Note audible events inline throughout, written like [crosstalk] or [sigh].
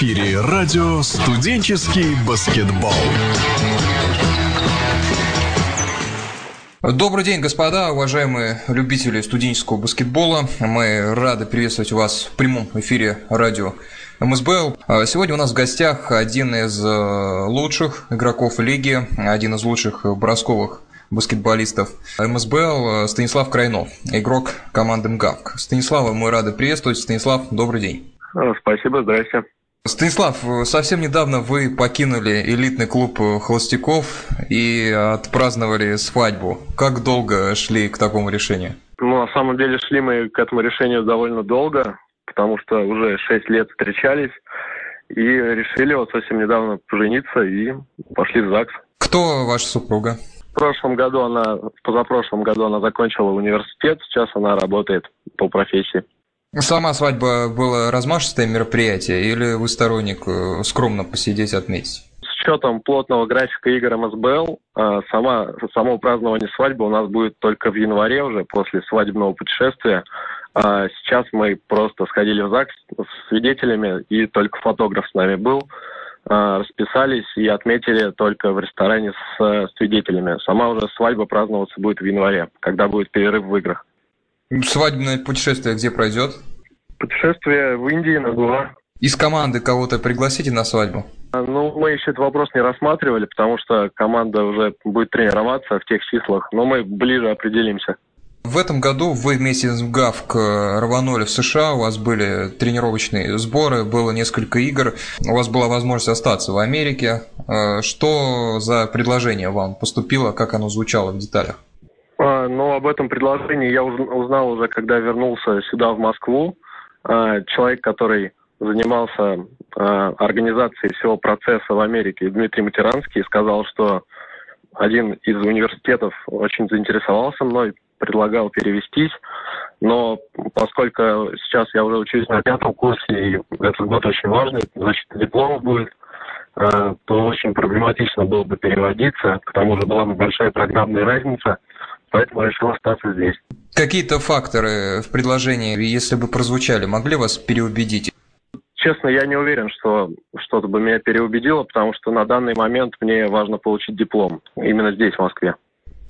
эфире радио «Студенческий баскетбол». Добрый день, господа, уважаемые любители студенческого баскетбола. Мы рады приветствовать вас в прямом эфире радио МСБЛ. Сегодня у нас в гостях один из э, лучших игроков лиги, один из лучших бросковых баскетболистов МСБЛ Станислав Крайнов, игрок команды МГАВК. Станислава мы рады приветствовать. Станислав, добрый день. Спасибо, здрасте. Станислав, совсем недавно вы покинули элитный клуб холостяков и отпраздновали свадьбу. Как долго шли к такому решению? Ну, на самом деле шли мы к этому решению довольно долго, потому что уже 6 лет встречались и решили вот совсем недавно пожениться и пошли в ЗАГС. Кто ваша супруга? В прошлом году она, в позапрошлом году она закончила университет, сейчас она работает по профессии. Сама свадьба была размашистое мероприятие или вы сторонник э, скромно посидеть отметить? С учетом плотного графика игр МСБЛ, а, сама, само празднование свадьбы у нас будет только в январе уже, после свадебного путешествия. А сейчас мы просто сходили в ЗАГС с свидетелями, и только фотограф с нами был. А, расписались и отметили только в ресторане с свидетелями. Сама уже свадьба праздноваться будет в январе, когда будет перерыв в играх. Свадебное путешествие где пройдет? Путешествие в Индии на Гуа. Из команды кого-то пригласите на свадьбу? А, ну, мы еще этот вопрос не рассматривали, потому что команда уже будет тренироваться в тех числах, но мы ближе определимся. В этом году вы вместе с ГАВК рванули в США, у вас были тренировочные сборы, было несколько игр, у вас была возможность остаться в Америке. А, что за предложение вам поступило, как оно звучало в деталях? Ну, об этом предложении я узнал уже, когда вернулся сюда, в Москву. А, человек, который занимался а, организацией всего процесса в Америке, Дмитрий Матеранский, сказал, что один из университетов очень заинтересовался мной, предлагал перевестись, но поскольку сейчас я уже учусь на пятом курсе, и этот год очень важный, значит, диплом будет, то очень проблематично было бы переводиться, к тому же была бы большая программная разница – поэтому решил остаться здесь. Какие-то факторы в предложении, если бы прозвучали, могли вас переубедить? Честно, я не уверен, что что-то бы меня переубедило, потому что на данный момент мне важно получить диплом именно здесь, в Москве.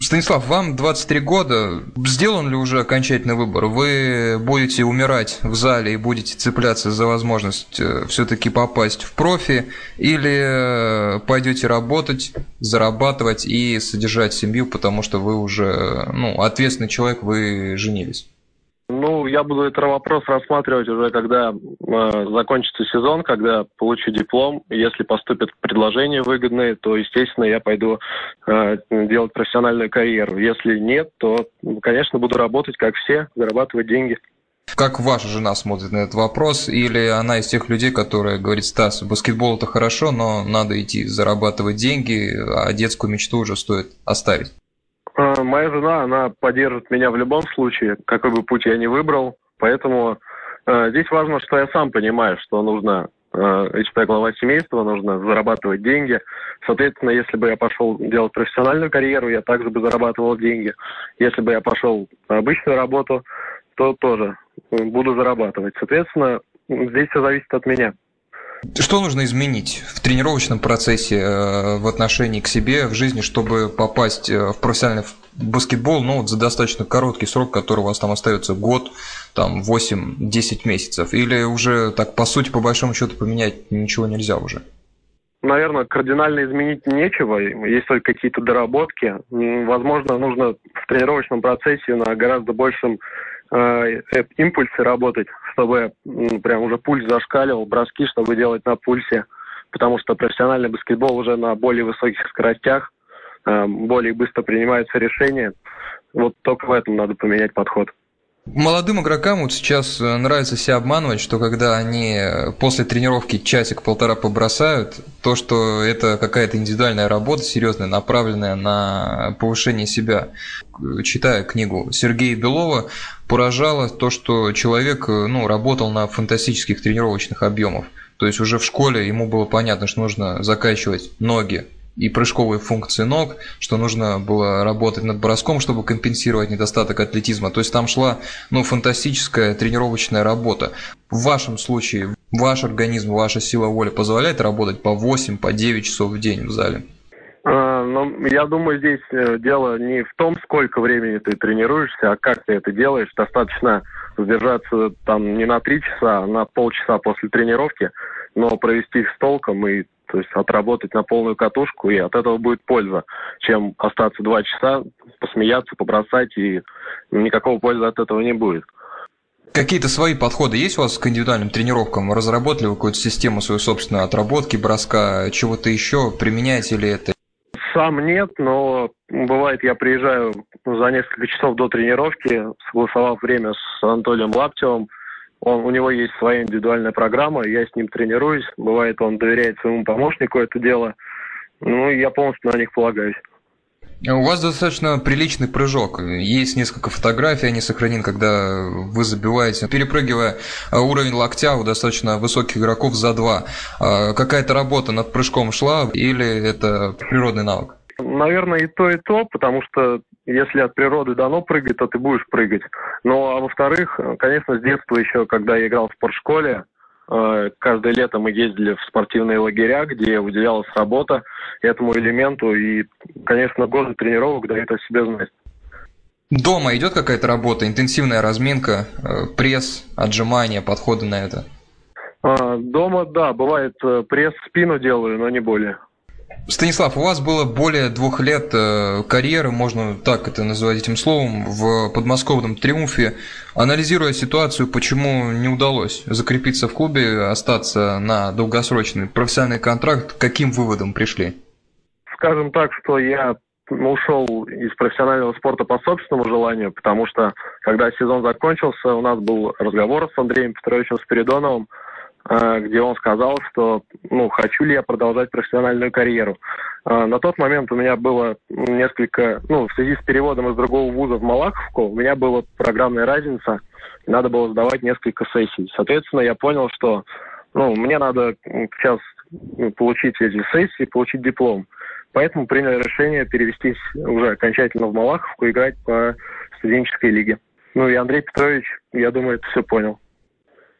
Станислав, вам 23 года. Сделан ли уже окончательный выбор? Вы будете умирать в зале и будете цепляться за возможность э, все-таки попасть в профи? Или э, пойдете работать, зарабатывать и содержать семью, потому что вы уже ну, ответственный человек, вы женились? Ну, я буду этот вопрос рассматривать уже, когда э, закончится сезон, когда получу диплом. Если поступят предложения выгодные, то, естественно, я пойду э, делать профессиональную карьеру. Если нет, то, конечно, буду работать, как все, зарабатывать деньги. Как ваша жена смотрит на этот вопрос? Или она из тех людей, которые говорит, Стас, баскетбол это хорошо, но надо идти зарабатывать деньги, а детскую мечту уже стоит оставить? А, моя жена, она поддержит меня в любом случае, какой бы путь я ни выбрал. Поэтому э, здесь важно, что я сам понимаю, что нужно, э, я глава семейства, нужно зарабатывать деньги. Соответственно, если бы я пошел делать профессиональную карьеру, я также бы зарабатывал деньги. Если бы я пошел на обычную работу, то тоже буду зарабатывать. Соответственно, здесь все зависит от меня. Что нужно изменить в тренировочном процессе э, в отношении к себе, в жизни, чтобы попасть э, в профессиональный баскетбол, ну, вот за достаточно короткий срок, который у вас там остается год, там 8-10 месяцев? Или уже так, по сути, по большому счету, поменять ничего нельзя уже? Наверное, кардинально изменить нечего, есть только какие-то доработки. Возможно, нужно в тренировочном процессе на гораздо большем э, импульсе работать, чтобы прям уже пульс зашкаливал, броски, чтобы делать на пульсе, потому что профессиональный баскетбол уже на более высоких скоростях, э, более быстро принимаются решения. Вот только в этом надо поменять подход. Молодым игрокам вот сейчас э, нравится себя обманывать, что когда они э, после тренировки часик-полтора побросают, то, что это какая-то индивидуальная работа серьезная, направленная на повышение себя. Читая книгу Сергея Белова, поражало то, что человек э, ну, работал на фантастических тренировочных объемах. То есть уже в школе ему было понятно, что нужно закачивать ноги и прыжковые функции ног, что нужно было работать над броском, чтобы компенсировать недостаток атлетизма. То есть там шла ну, фантастическая тренировочная работа. В вашем случае ваш организм, ваша сила воли позволяет работать по 8, по 9 часов в день в зале? Ну, я думаю, здесь э, дело не в том, сколько времени ты тренируешься, а как ты это делаешь. Достаточно задержаться там не на три часа, а на полчаса после тренировки, но провести их с толком и то есть отработать на полную катушку, и от этого будет польза, чем остаться два часа, посмеяться, побросать, и никакого пользы от этого не будет. Какие-то свои подходы есть у вас к индивидуальным тренировкам? Разработали вы какую-то систему свою собственную отработки, броска, чего-то еще? Применяете ли это? Сам нет, но бывает, я приезжаю за несколько часов до тренировки, согласовав время с Анатолием Лаптевым. Он, у него есть своя индивидуальная программа, я с ним тренируюсь. Бывает, он доверяет своему помощнику это дело. Ну, я полностью на них полагаюсь. У вас достаточно приличный прыжок. Есть несколько фотографий, они сохранены, когда вы забиваете, перепрыгивая уровень локтя у достаточно высоких игроков за два. А какая-то работа над прыжком шла или это природный навык? Наверное, и то, и то, потому что если от природы дано прыгать, то ты будешь прыгать. Ну, а во-вторых, конечно, с детства еще, когда я играл в спортшколе, Э, каждое лето мы ездили в спортивные лагеря, где выделялась работа этому элементу. И, конечно, годы тренировок дают о себе знать. Дома идет какая-то работа, интенсивная разминка, э, пресс, отжимания, подходы на это? А, дома, да, бывает э, пресс, спину делаю, но не более. Станислав, у вас было более двух лет э, карьеры, можно так это назвать этим словом, в подмосковном «Триумфе». Анализируя ситуацию, почему не удалось закрепиться в клубе, остаться на долгосрочный профессиональный контракт, каким выводом пришли? Скажем так, что я ушел из профессионального спорта по собственному желанию, потому что, когда сезон закончился, у нас был разговор с Андреем Петровичем Спиридоновым, где он сказал, что ну, хочу ли я продолжать профессиональную карьеру. Э, на тот момент у меня было несколько, ну, в связи с переводом из другого вуза в Малаховку, у меня была программная разница, надо было сдавать несколько сессий. Соответственно, я понял, что ну, мне надо сейчас получить эти сессии, получить диплом. Поэтому принял решение перевестись уже окончательно в Малаховку, играть по студенческой лиге. Ну и Андрей Петрович, я думаю, это все понял.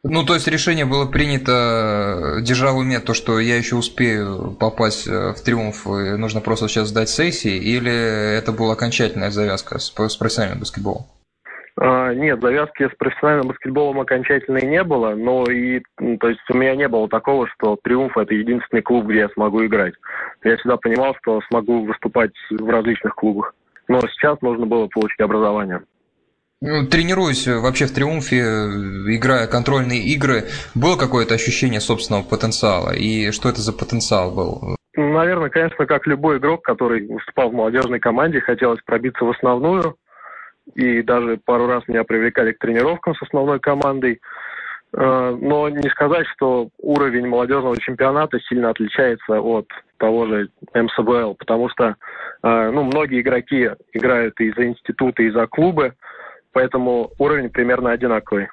Ну, то есть решение было принято, э, держа в то, что я еще успею попасть э, в триумф, и нужно просто сейчас сдать сессии, или это была окончательная завязка с, с профессиональным баскетболом? А, нет, завязки с профессиональным баскетболом окончательной не было, но и, то есть у меня не было такого, что Триумф это единственный клуб, где я смогу играть. Я всегда понимал, что смогу выступать в различных клубах. Но сейчас нужно было получить образование. Ну, тренируясь вообще в Триумфе, играя контрольные игры, было какое-то ощущение собственного потенциала? И что это за потенциал был? Наверное, конечно, как любой игрок, который выступал в молодежной команде, хотелось пробиться в основную. И даже пару раз меня привлекали к тренировкам с основной командой. Э, но не сказать, что уровень молодежного чемпионата сильно отличается от того же МСБЛ, потому что э, ну, многие игроки играют и за институты, и за клубы, поэтому уровень примерно одинаковый.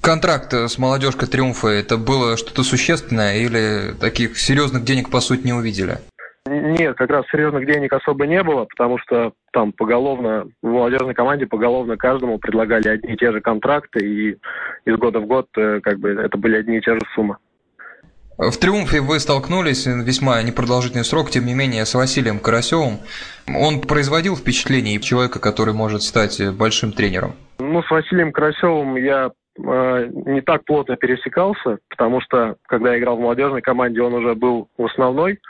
Контракт с молодежкой Триумфа это было что-то существенное или таких серьезных денег по сути не увидели? Нет, как раз серьезных денег особо не было, потому что там поголовно, в молодежной команде поголовно каждому предлагали одни и те же контракты, и из года в год э, как бы это были одни и те же суммы. В «Триумфе» вы столкнулись весьма непродолжительный срок, тем не менее, с Василием Карасевым. Он производил впечатление человека, который может стать большим тренером? Ну, с Василием Карасевым я э, не так плотно пересекался, потому что, когда я играл в молодежной команде, он уже был в основной.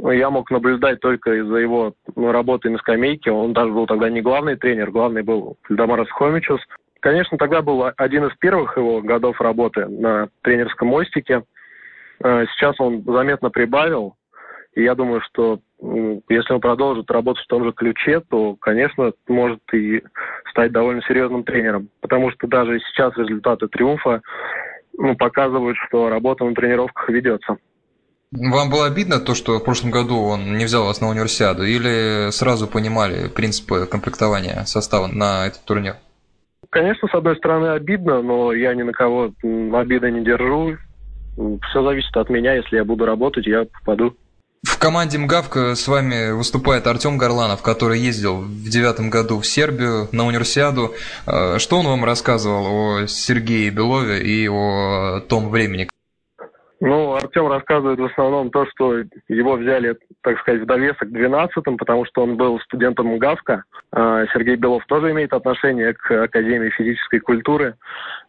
Я мог наблюдать только из-за его ну, работы на скамейке. Он даже был тогда не главный тренер, главный был Дамарас Хомичус. Конечно, тогда был один из первых его годов работы на тренерском мостике – Э, сейчас он заметно прибавил, и я думаю, что если он продолжит работать в том же ключе, то, конечно, может и стать довольно серьезным тренером. Потому что даже сейчас результаты триумфа ну, показывают, что работа на тренировках ведется. Вам было обидно то, что в прошлом году он не взял вас на универсиаду, или сразу понимали принципы комплектования состава на этот турнир? Конечно, с одной стороны обидно, но я ни на кого обиды не держу. Все зависит от меня. Если я буду работать, я попаду. В команде МГАВК с вами выступает Артем Горланов, который ездил в девятом году в Сербию на универсиаду. А, что он вам рассказывал о Сергее Белове и о том времени? Ну, Артем рассказывает в основном то, что его взяли, так сказать, в довесок к 12 потому что он был студентом ГАВКа. А, Сергей Белов тоже имеет отношение к Академии физической культуры.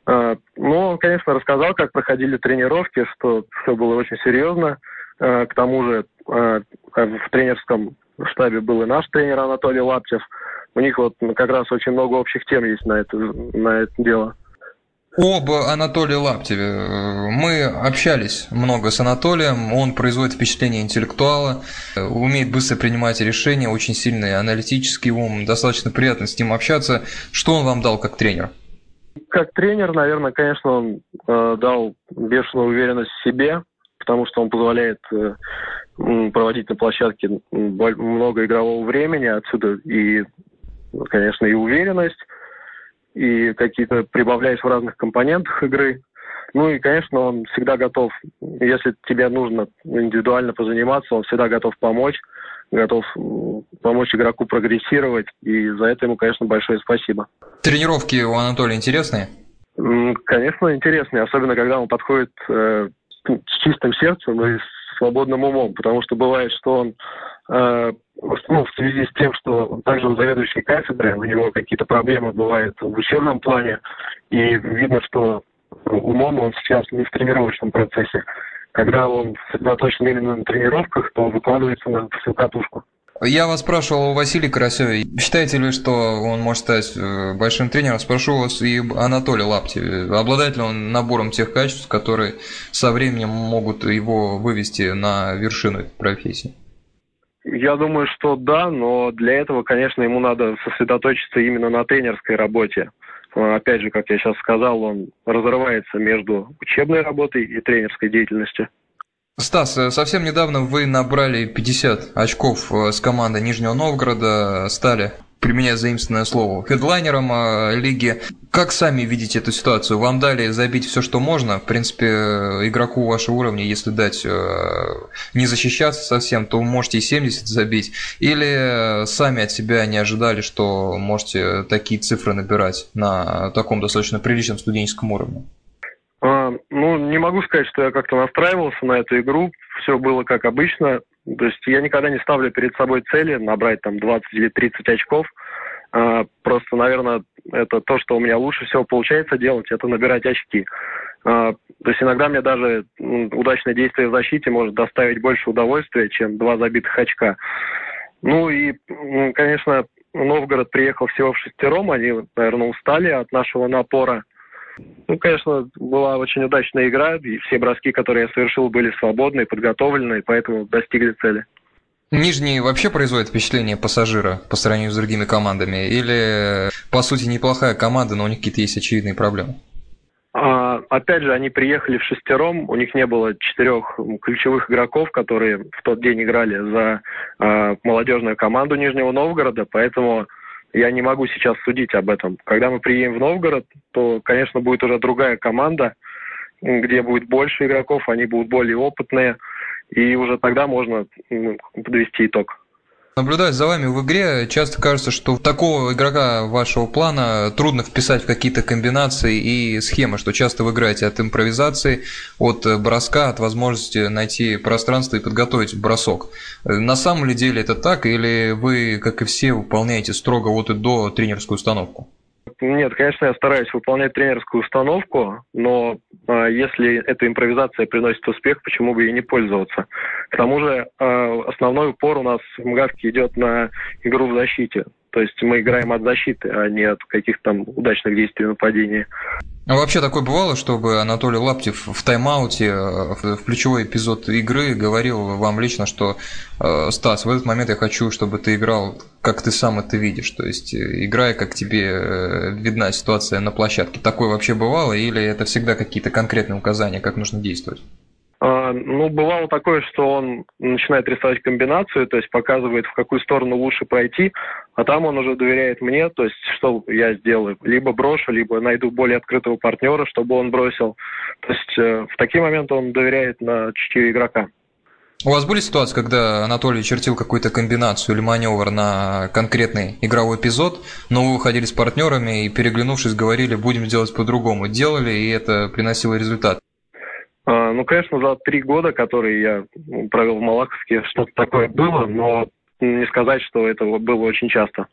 Ну, он, конечно, рассказал, как проходили тренировки, что все было очень серьезно. А, к тому же в тренерском штабе был и наш тренер Анатолий Лаптев. У них вот как раз очень много общих тем есть на это, на это дело. Об Анатолии Лаптеве. Мы общались много с Анатолием, он производит впечатление интеллектуала, умеет быстро принимать решения, очень сильный аналитический ум, достаточно приятно с ним общаться. Что он вам дал как тренер? Как тренер, наверное, конечно, он э, дал бешеную уверенность в себе, потому что он позволяет э, проводить на площадке много игрового времени, отсюда и, конечно, и уверенность и какие-то прибавляешь в разных компонентах игры. Ну и, конечно, он всегда готов, если тебе нужно индивидуально позаниматься, он всегда готов помочь, готов помочь игроку прогрессировать, и за это ему, конечно, большое спасибо. Тренировки у Анатолия интересные? Конечно, интересные, особенно когда он подходит э, с чистым сердцем и с свободным умом, потому что бывает, что он ну, в связи с тем, что также он заведующий кафедрой, у него какие-то проблемы бывают в учебном плане, и видно, что умом он сейчас не в тренировочном процессе. Когда он сосредоточен именно на тренировках, то выкладывается на всю катушку. Я вас спрашивал о Василии Карасеве. Считаете ли, что он может стать э, большим тренером? Спрошу вас и Анатолия Лапти. Обладает ли он набором тех качеств, которые со временем могут его вывести на вершину профессии? Я думаю, что да, но для этого, конечно, ему надо сосредоточиться именно на тренерской работе. Опять же, как я сейчас сказал, он разрывается между учебной работой и тренерской деятельностью. Стас, э, совсем недавно вы набрали 50 очков э, с командой Нижнего Новгорода, стали применяя заимственное слово, хедлайнером э, лиги. Как сами видите эту ситуацию? Вам дали забить все, что можно. В принципе, э, игроку вашего уровня, если дать э, не защищаться совсем, то можете и 70 забить. Или сами от себя не ожидали, что можете такие цифры набирать на таком достаточно приличном студенческом уровне? А, ну, не могу сказать, что я как-то настраивался на эту игру. Все было как обычно. То есть я никогда не ставлю перед собой цели набрать там 20 или 30 очков. А, просто, наверное, это то, что у меня лучше всего получается делать, это набирать очки. А, то есть иногда мне даже удачное действие в защите может доставить больше удовольствия, чем два забитых очка. Ну и, конечно, Новгород приехал всего в шестером, они, наверное, устали от нашего напора. Ну, конечно, была очень удачная игра, и все броски, которые я совершил, были свободные, подготовленные, поэтому достигли цели. Нижний вообще производит впечатление пассажира по сравнению с другими командами? Или, по сути, неплохая команда, но у них какие-то есть очевидные проблемы? А, опять же, они приехали в шестером, у них не было четырех ключевых игроков, которые в тот день играли за а, молодежную команду Нижнего Новгорода, поэтому я не могу сейчас судить об этом. Когда мы приедем в Новгород, то, конечно, будет уже другая команда, где будет больше игроков, они будут более опытные, и уже тогда можно подвести итог. Наблюдая за вами в игре, часто кажется, что такого игрока вашего плана трудно вписать в какие-то комбинации и схемы, что часто вы играете от импровизации, от броска, от возможности найти пространство и подготовить бросок. На самом ли деле это так, или вы, как и все, выполняете строго от и до тренерскую установку? Нет, конечно, я стараюсь выполнять тренерскую установку, но э, если эта импровизация приносит успех, почему бы ей не пользоваться? К тому же э, основной упор у нас в МГАВке идет на игру в защите. То есть мы играем от защиты, а не от каких-то там удачных действий нападения. А вообще такое бывало, чтобы Анатолий Лаптев в тайм-ауте, э, в ключевой эпизод игры говорил вам лично, что э, Стас, в этот момент я хочу, чтобы ты играл, как ты сам это видишь, то есть э, играя, как тебе видна ситуация на площадке. Такое вообще бывало или это всегда какие-то конкретные указания, как нужно действовать? А, ну, бывало такое, что он начинает рисовать комбинацию, то есть показывает, в какую сторону лучше пройти, а там он уже доверяет мне, то есть что я сделаю? Либо брошу, либо найду более открытого партнера, чтобы он бросил. То есть э, в такие моменты он доверяет на чутье игрока. У вас были ситуации, когда Анатолий чертил какую-то комбинацию или маневр на конкретный игровой эпизод, но вы выходили с партнерами и, переглянувшись, говорили, будем делать по-другому. Делали, и это приносило результат? А, Ну, конечно, за три года, которые я провел в Малаховске, что-то такое было, но не сказать, что это было очень часто.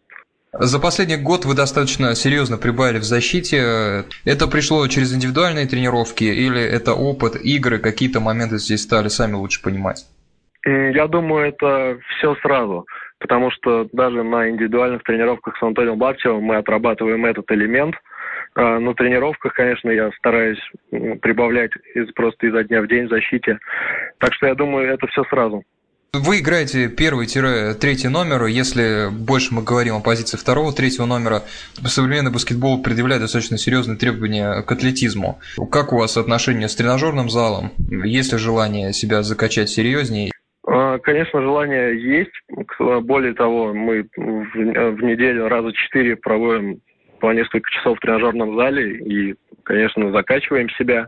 За последний год вы достаточно серьезно прибавили в защите. Это пришло через индивидуальные тренировки или это опыт, игры, какие-то моменты здесь стали сами лучше понимать? Я думаю, это все сразу, потому что даже на индивидуальных тренировках с Антонием Бабчевым мы отрабатываем этот элемент. А на тренировках, конечно, я стараюсь прибавлять из, просто изо дня в день в защите. Так что я думаю, это все сразу. Вы играете первый-третий номер, если больше мы говорим о позиции второго-третьего номера, современный баскетбол предъявляет достаточно серьезные требования к атлетизму. Как у вас отношения с тренажерным залом? Есть ли желание себя закачать серьезнее? А, конечно, желание есть. Более того, мы в неделю раза четыре проводим по несколько часов в тренажерном зале и, конечно, закачиваем себя.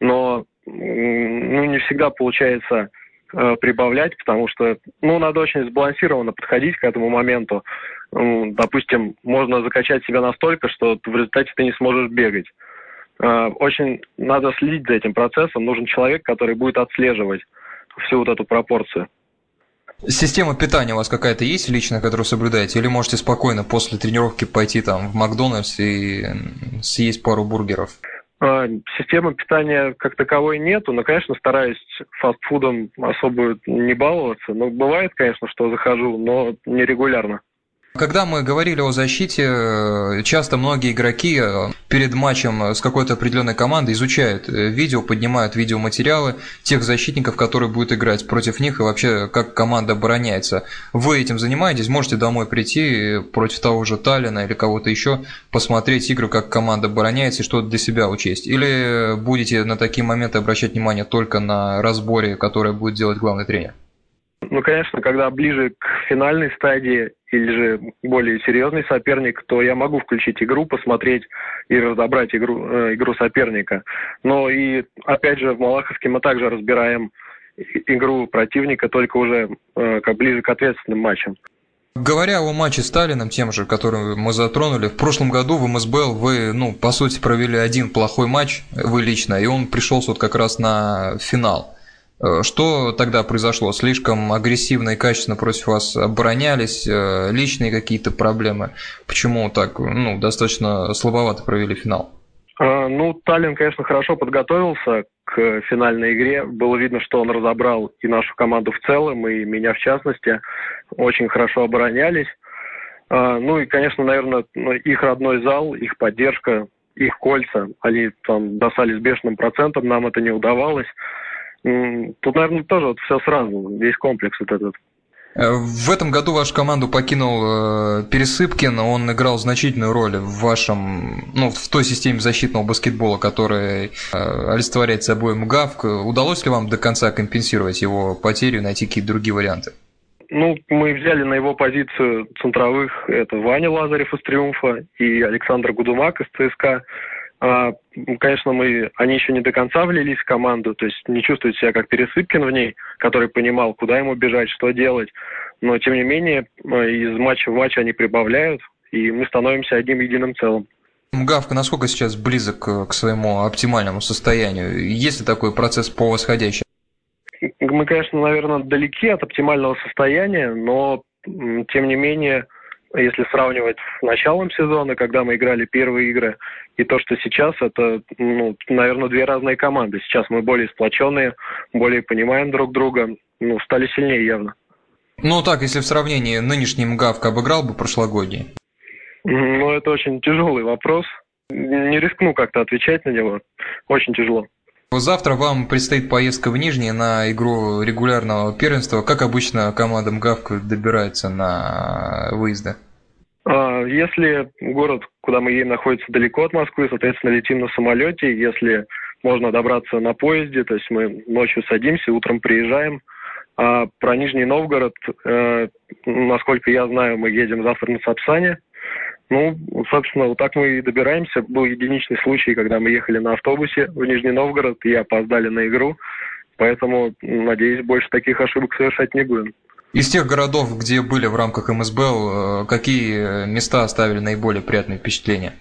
Но ну, не всегда получается Э, прибавлять, потому что, ну, надо очень сбалансированно подходить к этому моменту. Допустим, можно закачать себя настолько, что в результате ты не сможешь бегать. Э, очень надо следить за этим процессом. Нужен человек, который будет отслеживать всю вот эту пропорцию. Система питания у вас какая-то есть личная, которую соблюдаете? Или можете спокойно после тренировки пойти там в Макдональдс и съесть пару бургеров? А, системы питания как таковой нету, но, конечно, стараюсь фастфудом особо не баловаться. Но бывает, конечно, что захожу, но нерегулярно. Когда мы говорили о защите, часто многие игроки э, перед матчем с какой-то определенной командой изучают э, видео, поднимают видеоматериалы тех защитников, которые будут играть против них и вообще как команда обороняется. Вы этим занимаетесь? Можете домой прийти против того же Таллина или кого-то еще, посмотреть игру, как команда обороняется и что-то для себя учесть? Или будете на такие моменты обращать внимание только на разборе, которое будет делать главный тренер? Ну, конечно, когда ближе к финальной стадии или же более серьезный соперник, то я могу включить игру, посмотреть и разобрать игру, э, игру соперника. Но и, опять же, в Малаховске мы также разбираем игру противника, только уже э, как ближе к ответственным матчам. Говоря о матче с Сталином, тем же, который мы затронули, в прошлом году в МСБЛ вы, ну, по сути, провели один плохой матч, вы лично, и он пришелся вот как раз на финал. Э, что тогда произошло? Слишком агрессивно и качественно против вас оборонялись, э, личные какие-то проблемы? Почему так, ну, достаточно слабовато провели финал? А, ну, Таллин, конечно, хорошо подготовился к финальной игре. Было видно, что он разобрал и нашу команду в целом, и меня в частности. Очень хорошо оборонялись. Ну и, конечно, наверное, ну, их родной зал, их поддержка, их кольца, они там достались бешеным процентом, нам это не удавалось. Тут, наверное, тоже вот все сразу, весь комплекс вот этот. Э, в этом году вашу команду покинул э, Пересыпкин, он играл значительную роль в вашем, ну, в той системе защитного баскетбола, которая э, олицетворяет собой МГАВК. Удалось ли вам до конца компенсировать его потерю, найти какие-то другие варианты? Ну, мы взяли на его позицию центровых, это Ваня Лазарев из «Триумфа» и Александр Гудумак из ЦСКА. А, конечно, мы, они еще не до конца влились в команду, то есть не чувствуют себя как Пересыпкин в ней, который понимал, куда ему бежать, что делать. Но, тем не менее, э, из матча в матч они прибавляют, и мы становимся одним единым целым. Гавка насколько сейчас близок к своему оптимальному состоянию? Есть ли такой процесс по восходящему? Мы, конечно, наверное, далеки от оптимального состояния, но, тем не менее, если сравнивать с началом сезона, когда мы играли первые игры, и то, что сейчас, это, ну, наверное, две разные команды. Сейчас мы более сплоченные, более понимаем друг друга, ну, стали сильнее явно. Ну так, если в сравнении нынешний МГАВК обыграл бы прошлогодний? Ну, это очень тяжелый вопрос. Не рискну как-то отвечать на него. Очень тяжело. Завтра вам предстоит поездка в Нижний на игру регулярного первенства. Как обычно команда МГАВК добирается на выезды? А, если город, куда мы едем, находится далеко от Москвы, соответственно, летим на самолете. Если можно добраться на поезде, то есть мы ночью садимся, утром приезжаем. А про Нижний Новгород, э, насколько я знаю, мы едем завтра на Сапсане. Ну, собственно, вот так мы и добираемся. Был единичный случай, когда мы ехали на автобусе в Нижний Новгород и опоздали на игру. Поэтому, надеюсь, больше таких ошибок совершать не будем. Из тех городов, где были в рамках МСБЛ, э, какие места оставили наиболее приятные впечатления?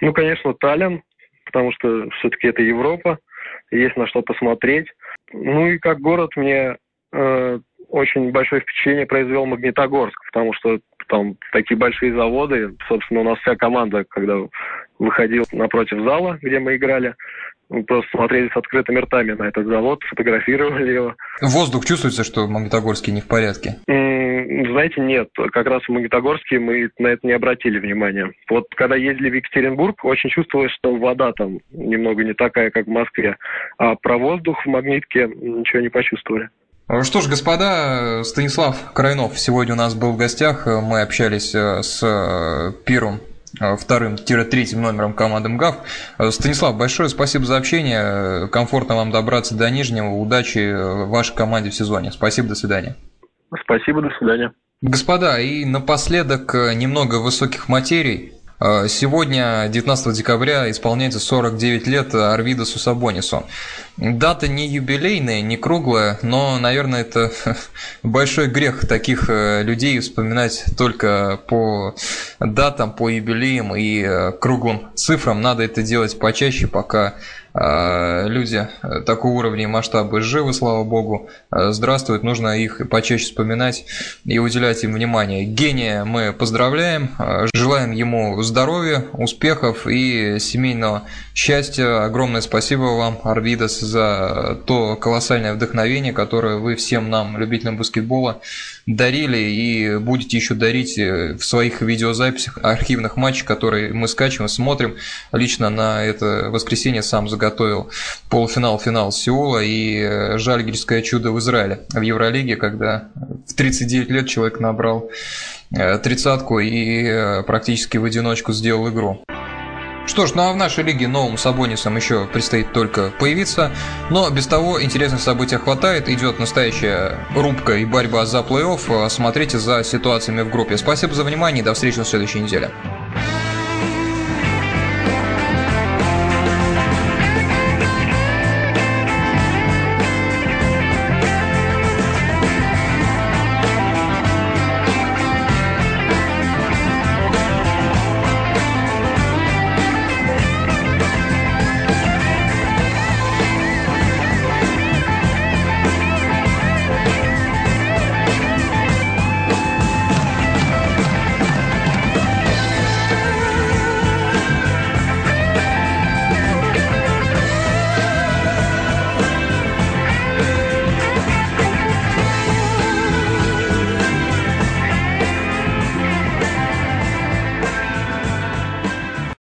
Ну, конечно, Таллин, потому что все-таки это Европа. есть на что посмотреть. Ну и как город мне э, очень большое впечатление произвел Магнитогорск, потому что там такие большие заводы. Собственно, у нас вся команда, когда выходил напротив зала, где мы играли, просто смотрели с открытыми ртами на этот завод, фотографировали его. Воздух чувствуется, что в Магнитогорске не в порядке? Знаете, нет. Как раз в Магнитогорске мы на это не обратили внимания. Вот когда ездили в Екатеринбург, очень чувствовалось, что вода там немного не такая, как в Москве. А про воздух в Магнитке ничего не почувствовали. Что ж, господа, Станислав Крайнов сегодня у нас был в гостях. Мы общались э, с э, первым вторым-третьим номером команды МГАВ. Станислав, большое спасибо за общение. Комфортно вам добраться до Нижнего. Удачи вашей команде в сезоне. Спасибо, до свидания. Спасибо, до свидания. Господа, и напоследок немного высоких материй. Э, сегодня, 19 декабря, исполняется 49 лет Арвидасу Сабонису. Дата не юбилейная, не круглая, но, наверное, это [laughs] большой грех таких э, людей вспоминать только по датам, по юбилеям и э, круглым цифрам. Надо это делать почаще, пока люди такого уровня и масштаба живы, слава богу, а, здравствуют, нужно их почаще вспоминать и уделять им внимание. Гения мы поздравляем, а, желаем ему здоровья, успехов и семейного счастья. Огромное спасибо вам, Арвидас, за то колоссальное вдохновение, которое вы всем нам, любителям баскетбола, дарили и будете еще дарить э, в своих видеозаписях архивных матчей, которые мы скачиваем, смотрим. Лично на это воскресенье сам заготовил полуфинал, финал Сеула и э, Жальгирское чудо в Израиле в Евролиге, когда в 39 лет человек набрал э, тридцатку и практически в одиночку сделал игру. Что ж, ну а в нашей лиге новым Сабонисом еще предстоит только появиться, но без того интересных событий хватает, идет настоящая рубка и борьба за плей-офф, смотрите за ситуациями в группе. Спасибо за внимание и до встречи на следующей неделе.